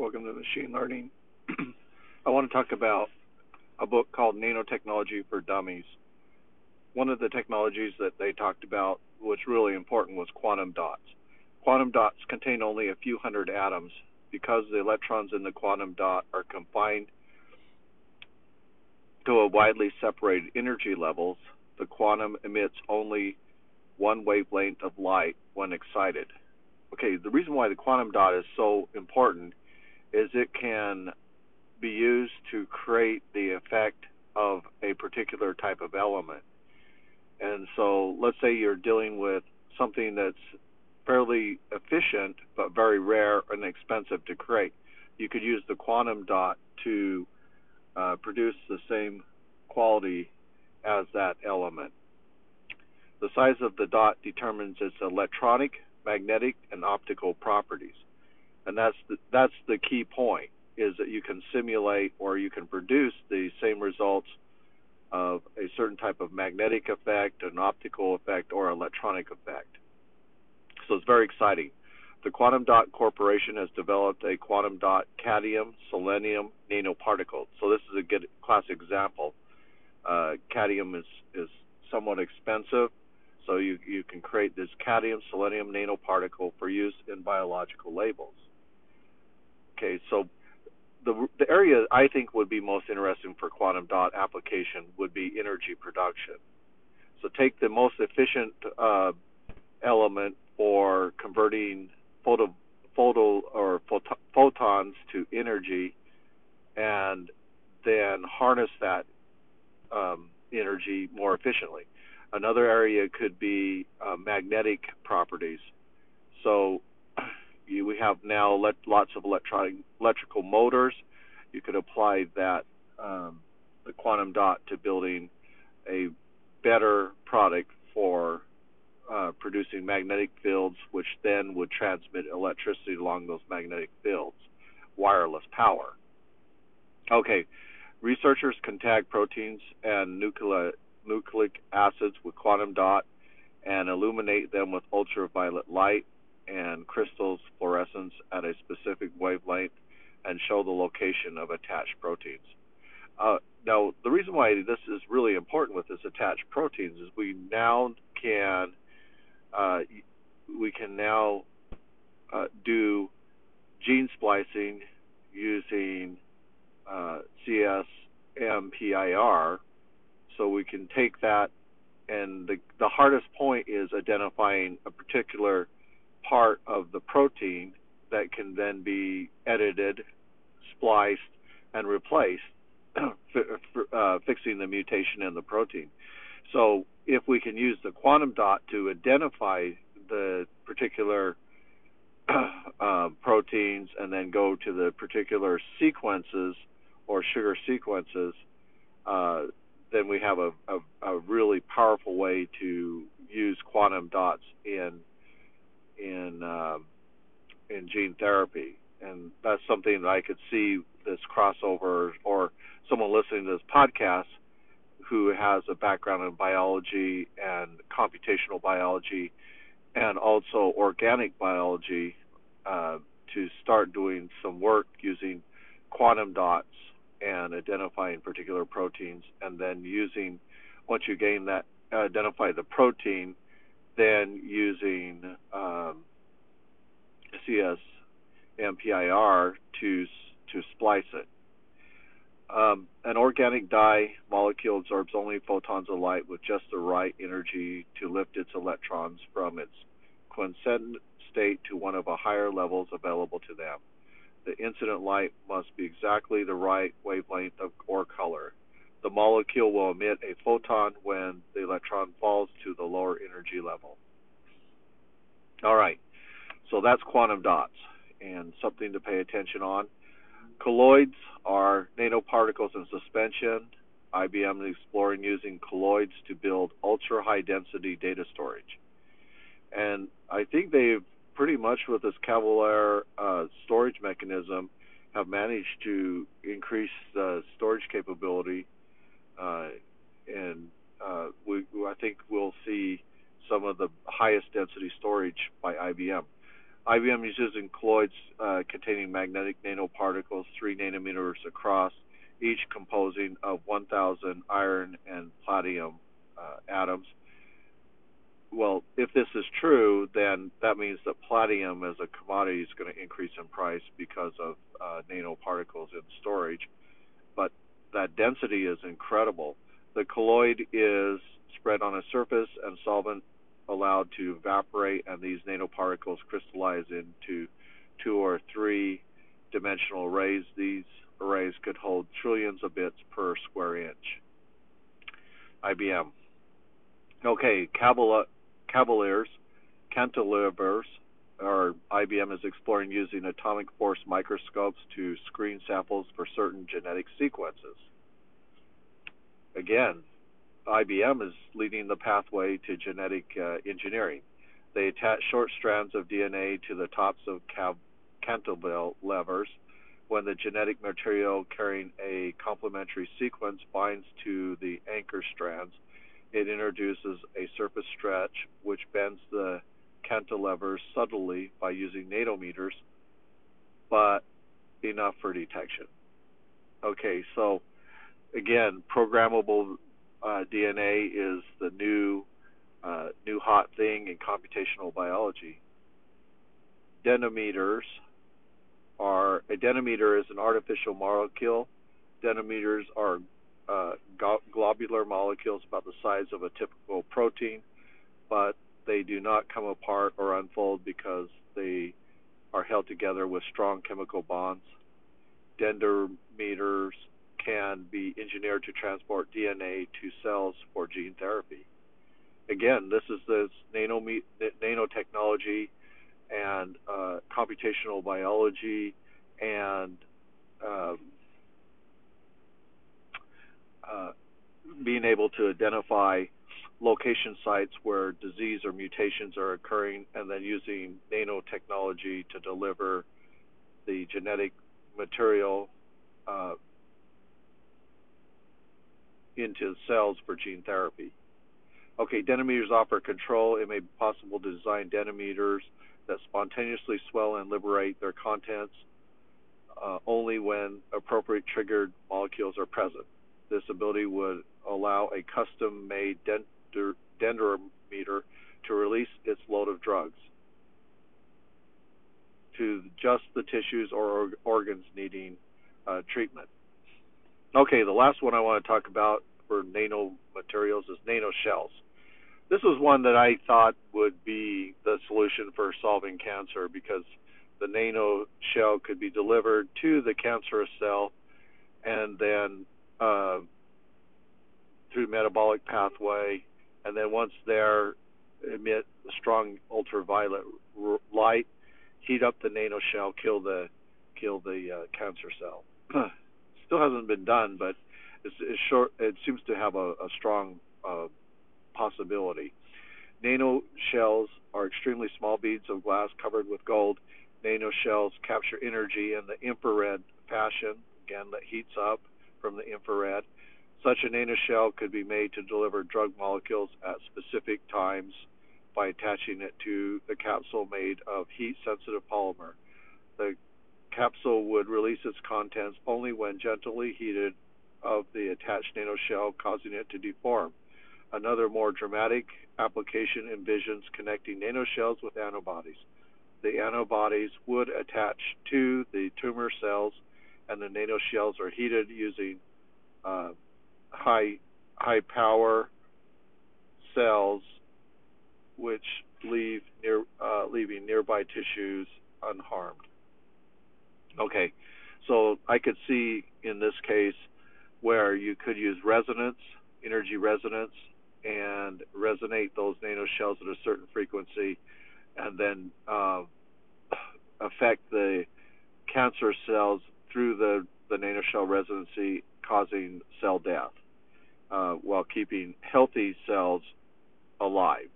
Welcome to Machine Learning. I want to talk about a book called Nanotechnology for Dummies. One of the technologies that they talked about, which really important, was quantum dots. Quantum dots contain only a few hundred atoms. Because the electrons in the quantum dot are confined to a widely separated energy levels, the quantum emits only one wavelength of light when excited. Okay, the reason why the quantum dot is so important is it can be used to create the effect of a particular type of element. And so let's say you're dealing with something that's fairly efficient but very rare and expensive to create. You could use the quantum dot to uh, produce the same quality as that element. The size of the dot determines its electronic, magnetic, and optical properties. And that's the, that's the key point is that you can simulate or you can produce the same results of a certain type of magnetic effect, an optical effect, or electronic effect. So it's very exciting. The Quantum Dot Corporation has developed a quantum dot cadmium selenium nanoparticle. So this is a good class example. Uh, cadmium is, is somewhat expensive, so you, you can create this cadmium selenium nanoparticle for use in biological labels. Okay, so the the area I think would be most interesting for quantum dot application would be energy production. So take the most efficient uh, element for converting photo photo or phot- photons to energy, and then harness that um, energy more efficiently. Another area could be uh, magnetic properties. So you, we have now let, lots of electronic electrical motors. You could apply that um, the quantum dot to building a better product for uh, producing magnetic fields, which then would transmit electricity along those magnetic fields, wireless power. Okay, researchers can tag proteins and nucleic acids with quantum dot and illuminate them with ultraviolet light and crystals fluorescence at a specific wavelength and show the location of attached proteins. Uh, now, the reason why this is really important with this attached proteins is we now can uh, we can now uh, do gene splicing using uh, CSMPIR. So we can take that, and the the hardest point is identifying a particular part of the protein that can then be edited, spliced, and replaced, uh, fixing the mutation in the protein. So if we can use the quantum dot to identify the particular uh, proteins and then go to the particular sequences or sugar sequences, uh, then we have a, a, a, really powerful way to use quantum dots in in um, in gene therapy, and that's something that I could see this crossover or someone listening to this podcast who has a background in biology and computational biology and also organic biology uh, to start doing some work using quantum dots and identifying particular proteins and then using once you gain that identify the protein then using um, CS MPIR to to splice it. Um, an organic dye molecule absorbs only photons of light with just the right energy to lift its electrons from its quiescent state to one of the higher levels available to them. The incident light must be exactly the right wavelength of, or color. The molecule will emit a photon when the electron falls to the lower energy level. All right. So that's quantum dots and something to pay attention on. Colloids are nanoparticles in suspension. IBM is exploring using colloids to build ultra high density data storage. And I think they've pretty much with this Cavalera uh, storage mechanism have managed to increase the storage capability. Uh, and uh, we, I think we'll see some of the highest density storage by IBM. IBM uses colloids uh, containing magnetic nanoparticles 3 nanometers across, each composing of 1,000 iron and platinum uh, atoms. Well, if this is true, then that means that platinum as a commodity is going to increase in price because of uh, nanoparticles in storage. But that density is incredible. The colloid is spread on a surface and solvent allowed to evaporate, and these nanoparticles crystallize into two or three dimensional arrays. These arrays could hold trillions of bits per square inch. IBM. Okay, Cavaliers, cantilevers, or IBM is exploring using atomic force microscopes to screen samples for certain genetic sequences. Again, IBM is leading the pathway to genetic uh, engineering. They attach short strands of DNA to the tops of cantilever levers. When the genetic material carrying a complementary sequence binds to the anchor strands, it introduces a surface stretch which bends the cantilevers subtly by using nanometers, but enough for detection. Okay, so again, programmable uh, DNA is the new uh, new hot thing in computational biology. Dendrimers are a dendrimer is an artificial molecule. Dendrimers are uh, globular molecules about the size of a typical protein, but they do not come apart or unfold because they are held together with strong chemical bonds. Dendrimers can be engineered to transport DNA to cells for gene therapy. Again, this is this nano nanotechnology and uh, computational biology and um, uh, being able to identify location sites where disease or mutations are occurring and then using nanotechnology to deliver the genetic material uh, into cells for gene therapy. Okay, dendrimers offer control. It may be possible to design dendrimers that spontaneously swell and liberate their contents uh, only when appropriate triggered molecules are present. This ability would allow a custom made dendrimer to release its load of drugs to just the tissues or organs needing uh, treatment. Okay, the last one I want to talk about for nanomaterials is nanoshells. This was one that I thought would be the solution for solving cancer because the nano shell could be delivered to the cancerous cell and then uh, through metabolic pathway, and then once there, emit strong ultraviolet light, heat up the nano shell, kill the kill the uh, cancer cell. Still hasn't been done, but short. It seems to have a, a strong uh, possibility. Nano shells are extremely small beads of glass covered with gold. Nano shells capture energy in the infrared fashion, again, that heats up from the infrared. Such a nano shell could be made to deliver drug molecules at specific times by attaching it to a capsule made of heat sensitive polymer. The capsule would release its contents only when gently heated of the attached nanoshell, causing it to deform. Another more dramatic application envisions connecting nanoshells with antibodies. The antibodies would attach to the tumor cells, and the nanoshells are heated using uh, high high power cells, which leave near uh, leaving nearby tissues unharmed. Okay, so I could see in this case where you could use resonance, energy resonance, and resonate those nanoshells at a certain frequency, and then uh, affect the cancer cells through the, the nanoshell residency, causing cell death, uh, while keeping healthy cells alive.